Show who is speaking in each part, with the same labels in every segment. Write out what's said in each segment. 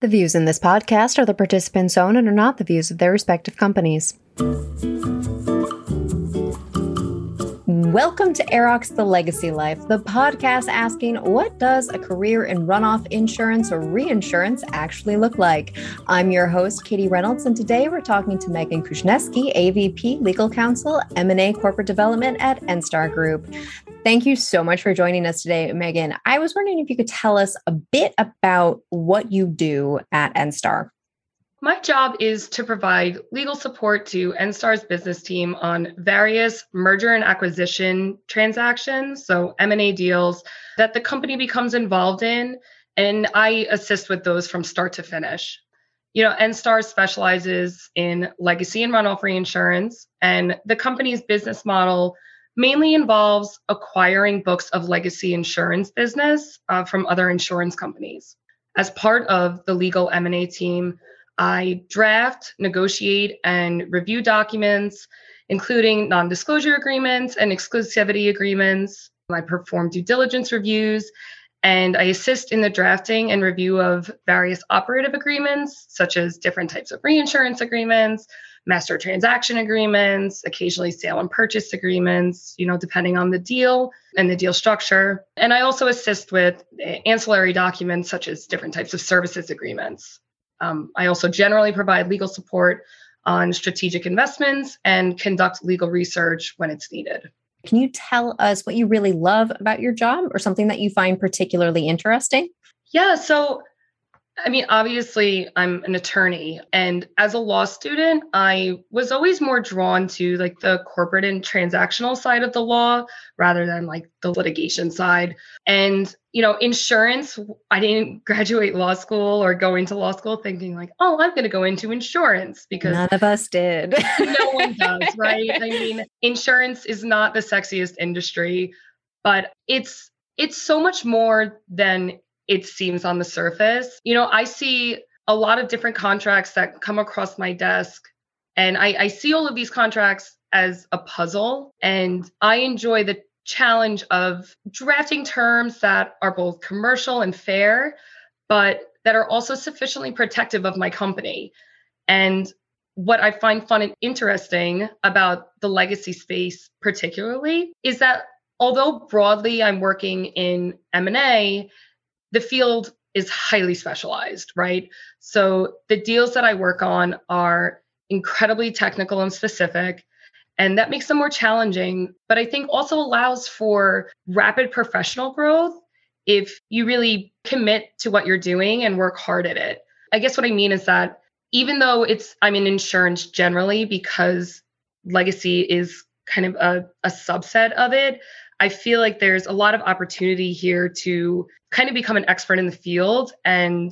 Speaker 1: The views in this podcast are the participants' own and are not the views of their respective companies. Welcome to AIRROC's The Legacy Life, the podcast asking what does a career in runoff insurance or reinsurance actually look like? I'm your host, Katie Reynolds, and today we're talking to Megan Kushneski, AVP Legal Counsel, M&A Corporate Development at Enstar Group. Thank you so much for joining us today, Megan. I was wondering if you could tell us a bit about what you do at Enstar.
Speaker 2: My job is to provide legal support to Enstar's business team on various merger and acquisition transactions, so M&A deals that the company becomes involved in, and I assist with those from start to finish. You know, Enstar specializes in legacy and runoff reinsurance, and the company's business model mainly involves acquiring books of legacy insurance business uh, from other insurance companies. As part of the legal M&A team, I draft, negotiate, and review documents, including non disclosure agreements and exclusivity agreements. I perform due diligence reviews, and I assist in the drafting and review of various operative agreements, such as different types of reinsurance agreements, master transaction agreements, occasionally sale and purchase agreements, you know, depending on the deal and the deal structure. And I also assist with ancillary documents such as different types of services agreements. Um, I also generally provide legal support on strategic investments and conduct legal research when it's needed.
Speaker 1: Can you tell us what you really love about your job or something that you find particularly interesting?
Speaker 2: Yeah, so I mean, obviously, I'm an attorney, and as a law student, I was always more drawn to like the corporate and transactional side of the law rather than like the litigation side. And, you know, insurance, I didn't graduate law school or go into law school thinking like, oh, I'm going to go into insurance because
Speaker 1: none of us did.
Speaker 2: no one does, right? I mean, insurance is not the sexiest industry, but it's it's so much more than it seems on the surface. You know, I see a lot of different contracts that come across my desk, and I, I see all of these contracts as a puzzle. And I enjoy the challenge of drafting terms that are both commercial and fair, but that are also sufficiently protective of my company. And what I find fun and interesting about the legacy space particularly is that although broadly I'm working in M&A, the field is highly specialized, right? So the deals that I work on are incredibly technical and specific. And that makes them more challenging, but I think also allows for rapid professional growth if you really commit to what you're doing and work hard at it. I guess what I mean is that even though it's, I'm in insurance generally because legacy is kind of a, a subset of it, I feel like there's a lot of opportunity here to kind of become an expert in the field and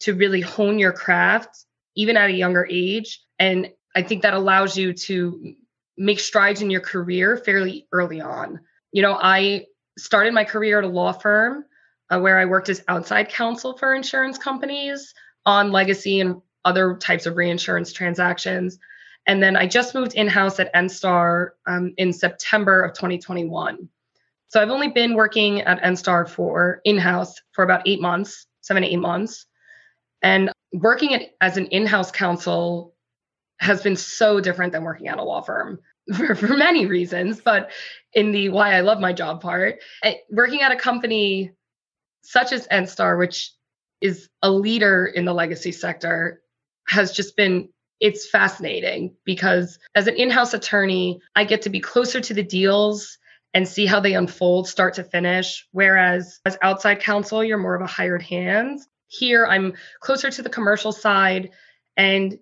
Speaker 2: to really hone your craft even at a younger age. And I think that allows you to make strides in your career fairly early on. You know, I started my career at a law firm uh, where I worked as outside counsel for insurance companies on legacy and other types of reinsurance transactions. And then I just moved in house at Enstar um, in September of 2021. So I've only been working at Enstar for in-house for about eight months, seven to eight months. And working at, as an in-house counsel has been so different than working at a law firm for, for many reasons. But in the why I love my job part, eh, working at a company such as Enstar, which is a leader in the legacy sector, has just been it's fascinating because as an in-house attorney, I get to be closer to the deals and see how they unfold start to finish. Whereas as outside counsel, you're more of a hired hand. Here, I'm closer to the commercial side, and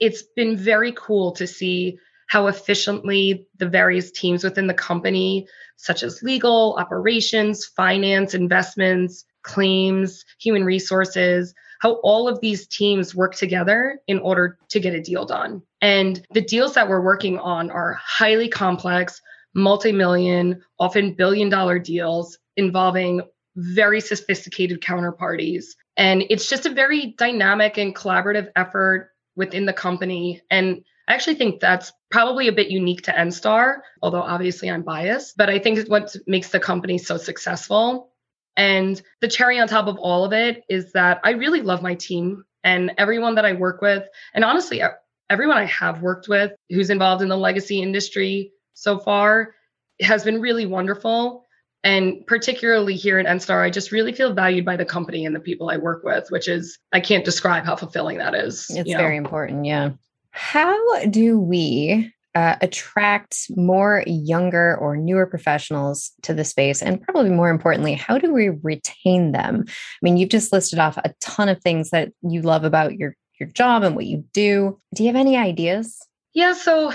Speaker 2: it's been very cool to see how efficiently the various teams within the company, such as legal, operations, finance, investments, claims, human resources, how all of these teams work together in order to get a deal done. And the deals that we're working on are highly complex, multi million, often billion dollar deals involving very sophisticated counterparties. And it's just a very dynamic and collaborative effort within the company. And I actually think that's probably a bit unique to Enstar, although obviously I'm biased, but I think it's what makes the company so successful. And the cherry on top of all of it is that I really love my team And everyone that I work with, and honestly, everyone I have worked with who's involved in the legacy industry so far has been really wonderful. And particularly here at Enstar, I just really feel valued by the company and the people I work with, which is, I can't describe how fulfilling that is.
Speaker 1: It's very know. important. Yeah. How do we uh, attract more younger or newer professionals to the space? And probably more importantly, how do we retain them? I mean, you've just listed off a ton of things that you love about your your job and what you do. Do you have any ideas?
Speaker 2: Yeah. So,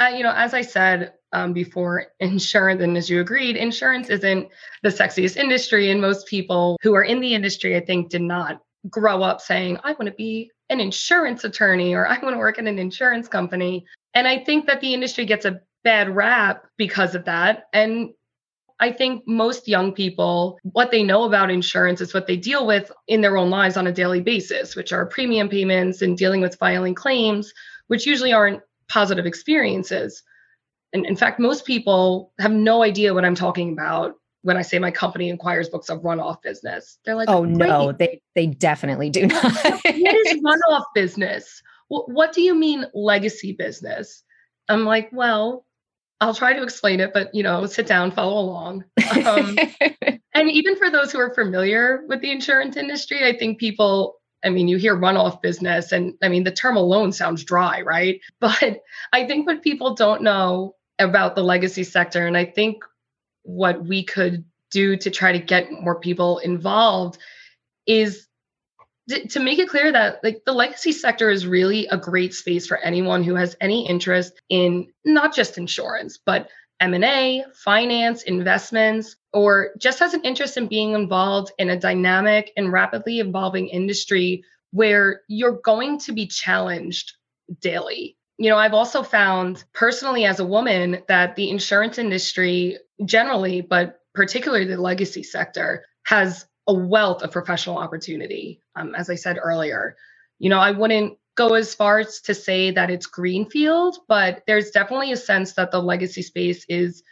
Speaker 2: uh, you know, as I said um, before, insurance, and as you agreed, insurance isn't the sexiest industry. And most people who are in the industry, I think, did not grow up saying, I want to be an insurance attorney or I want to work in an insurance company. And I think that the industry gets a bad rap because of that. And I think most young people, what they know about insurance is what they deal with in their own lives on a daily basis, which are premium payments and dealing with filing claims, which usually aren't positive experiences. And in fact, most people have no idea what I'm talking about when I say my company inquires books of runoff business.
Speaker 1: They're like, oh no, they they definitely do not.
Speaker 2: what is runoff business? What, what do you mean legacy business? I'm like, well, I'll try to explain it, but you know, sit down, follow along. Um, and even for those who are familiar with the insurance industry, I think people, I mean, you hear runoff business, and I mean, the term alone sounds dry, right? But I think what people don't know about the legacy sector, and I think what we could do to try to get more people involved is to make it clear that like the legacy sector is really a great space for anyone who has any interest in not just insurance but m&a finance investments or just has an interest in being involved in a dynamic and rapidly evolving industry where you're going to be challenged daily you know i've also found personally as a woman that the insurance industry generally but particularly the legacy sector has a wealth of professional opportunity. Um, as I said earlier, you know, I wouldn't go as far as to say that it's greenfield, but there's definitely a sense that the legacy space is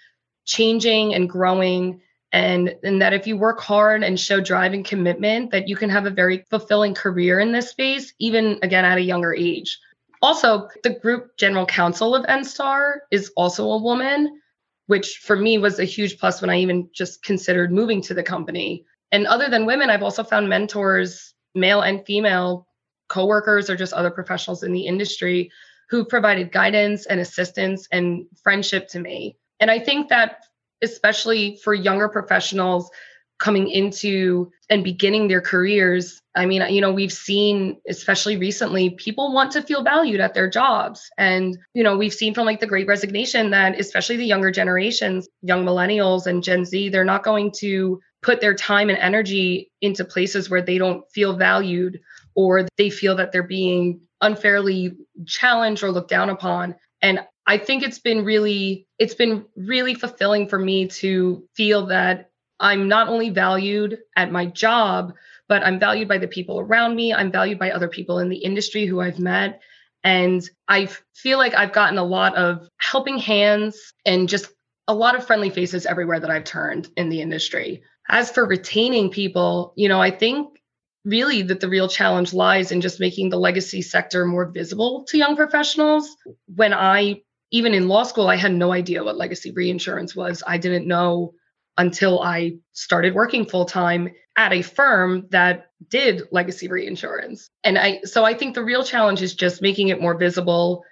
Speaker 2: changing and growing. And, and that if you work hard and show drive and commitment, that you can have a very fulfilling career in this space, even again at a younger age. Also, the group general counsel of Enstar is also a woman, which for me was a huge plus when I even just considered moving to the company and other than women, I've also found mentors, male and female, coworkers, or just other professionals in the industry who provided guidance and assistance and friendship to me. And I think that, especially for younger professionals coming into and beginning their careers, I mean, you know, we've seen, especially recently, people want to feel valued at their jobs. And, you know, we've seen from like the great resignation that, especially the younger generations, young millennials and Gen Z, they're not going to put their time and energy into places where they don't feel valued or they feel that they're being unfairly challenged or looked down upon and i think it's been really it's been really fulfilling for me to feel that i'm not only valued at my job but i'm valued by the people around me. I'm valued by other people in the industry who i've met. And i feel like i've gotten a lot of helping hands and just a lot of friendly faces everywhere that i've turned in the industry. As for retaining people, you know, I think really that the real challenge lies in just making the legacy sector more visible to young professionals. When I, even in law school, I had no idea what legacy reinsurance was. I didn't know until I started working full time at a firm that did legacy reinsurance. And I, so I think the real challenge is just making it more visible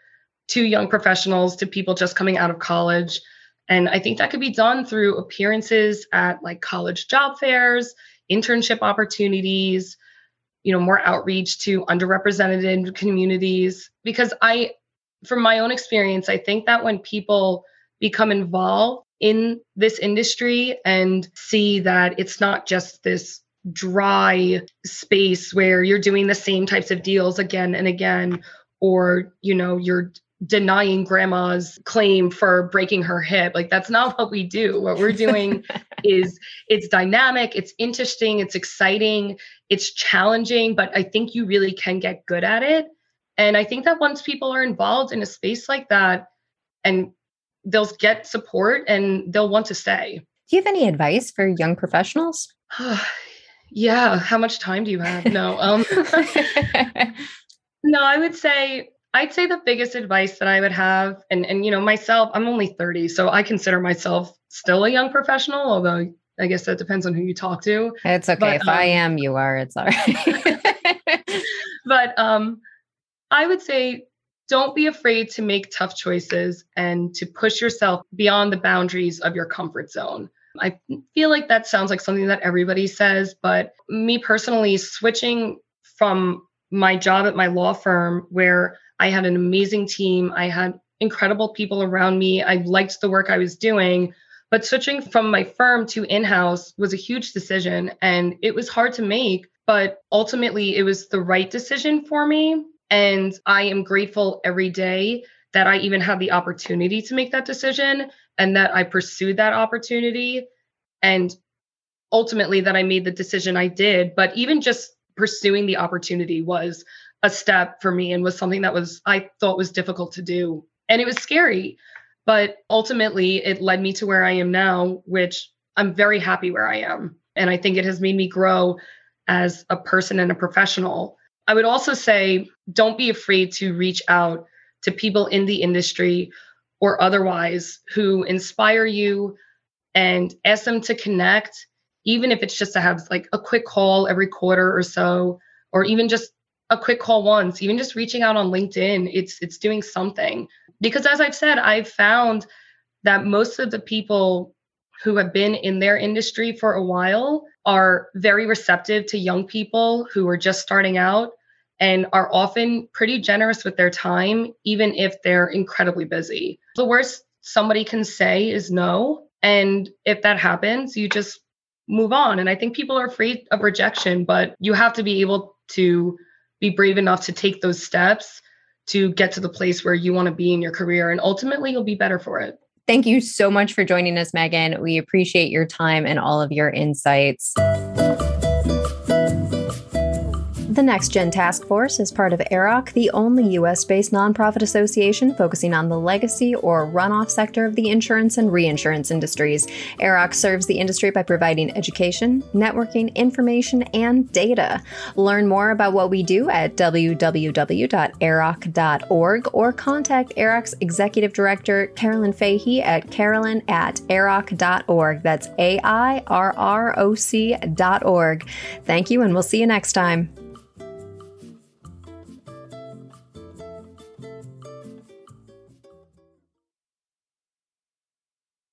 Speaker 2: to young professionals, to people just coming out of college and I think that could be done through appearances at like college job fairs, internship opportunities, you know, more outreach to underrepresented communities. Because I, from my own experience, I think that when people become involved in this industry and see that it's not just this dry space where you're doing the same types of deals again and again or you know you're denying grandma's claim for breaking her hip. Like that's not what we do. What we're doing is it's dynamic, it's interesting, it's exciting, it's challenging, but I think you really can get good at it. And I think that once people are involved in a space like that and they'll get support and they'll want to stay.
Speaker 1: Do you have any advice for young professionals?
Speaker 2: Yeah. How much time do you have? No. Um, no, I would say I'd say the biggest advice that I would have, and and you know myself, I'm only 30, so I consider myself still a young professional, although I guess that depends on who you talk to.
Speaker 1: It's okay. But, if um, I am, you are. It's all right.
Speaker 2: but um, I would say don't be afraid to make tough choices and to push yourself beyond the boundaries of your comfort zone. I feel like that sounds like something that everybody says, but me personally, switching from my job at my law firm, where I had an amazing team, I had incredible people around me, I liked the work I was doing. But switching from my firm to in house was a huge decision and it was hard to make. But ultimately, it was the right decision for me. And I am grateful every day that I even had the opportunity to make that decision and that I pursued that opportunity and ultimately that I made the decision I did. But even just pursuing the opportunity was a step for me and was something that was I thought was difficult to do. And it was scary. But ultimately it led me to where I am now, which I'm very happy where I am. And I think it has made me grow as a person and a professional. I would also say don't be afraid to reach out to people in the industry or otherwise who inspire you and ask them to connect, even if it's just to have like a quick call every quarter or so, or even just a quick call once, even just reaching out on LinkedIn, it's it's doing something. Because as I've said, I've found that most of the people who have been in their industry for a while are very receptive to young people who are just starting out and are often pretty generous with their time, even if they're incredibly busy. The worst somebody can say is no. And if that happens, you just move on. And I think people are afraid of rejection, but you have to be able to be brave enough to take those steps to get to the place where you want to be in your career. And ultimately, you'll be better for it.
Speaker 1: Thank you so much for joining us, Megan. We appreciate your time and all of your insights. The Next Gen Task Force is part of AIRROC, the only US based nonprofit association focusing on the legacy or runoff sector of the insurance and reinsurance industries. AIRROC serves the industry by providing education, networking, information, and data. Learn more about what we do at www.airroc.org or contact AIRROC's Executive Director, Carolyn Fahey, at carolyn at airroc.org. That's A I R R O C.org. Thank you, and we'll see you next time.